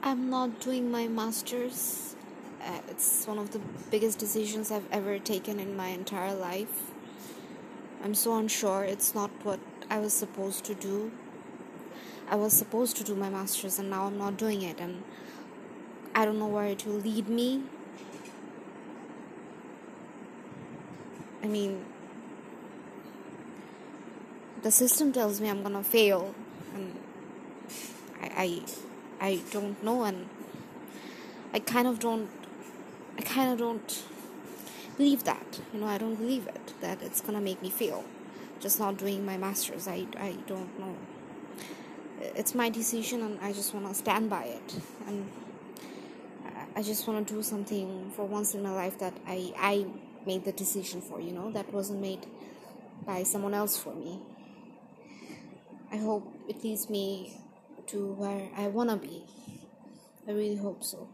I'm not doing my master's. Uh, it's one of the biggest decisions I've ever taken in my entire life. I'm so unsure. It's not what I was supposed to do. I was supposed to do my master's and now I'm not doing it and I don't know where it will lead me. I mean, the system tells me I'm gonna fail and I, I I don't know and I kind of don't I kind of don't believe that you know I don't believe it that it's gonna make me fail. Just not doing my masters I, I don't know. It's my decision and I just want to stand by it and I just want to do something for once in my life that I I made the decision for you know that wasn't made by someone else for me. I hope it leads me to where I wanna be. I really hope so.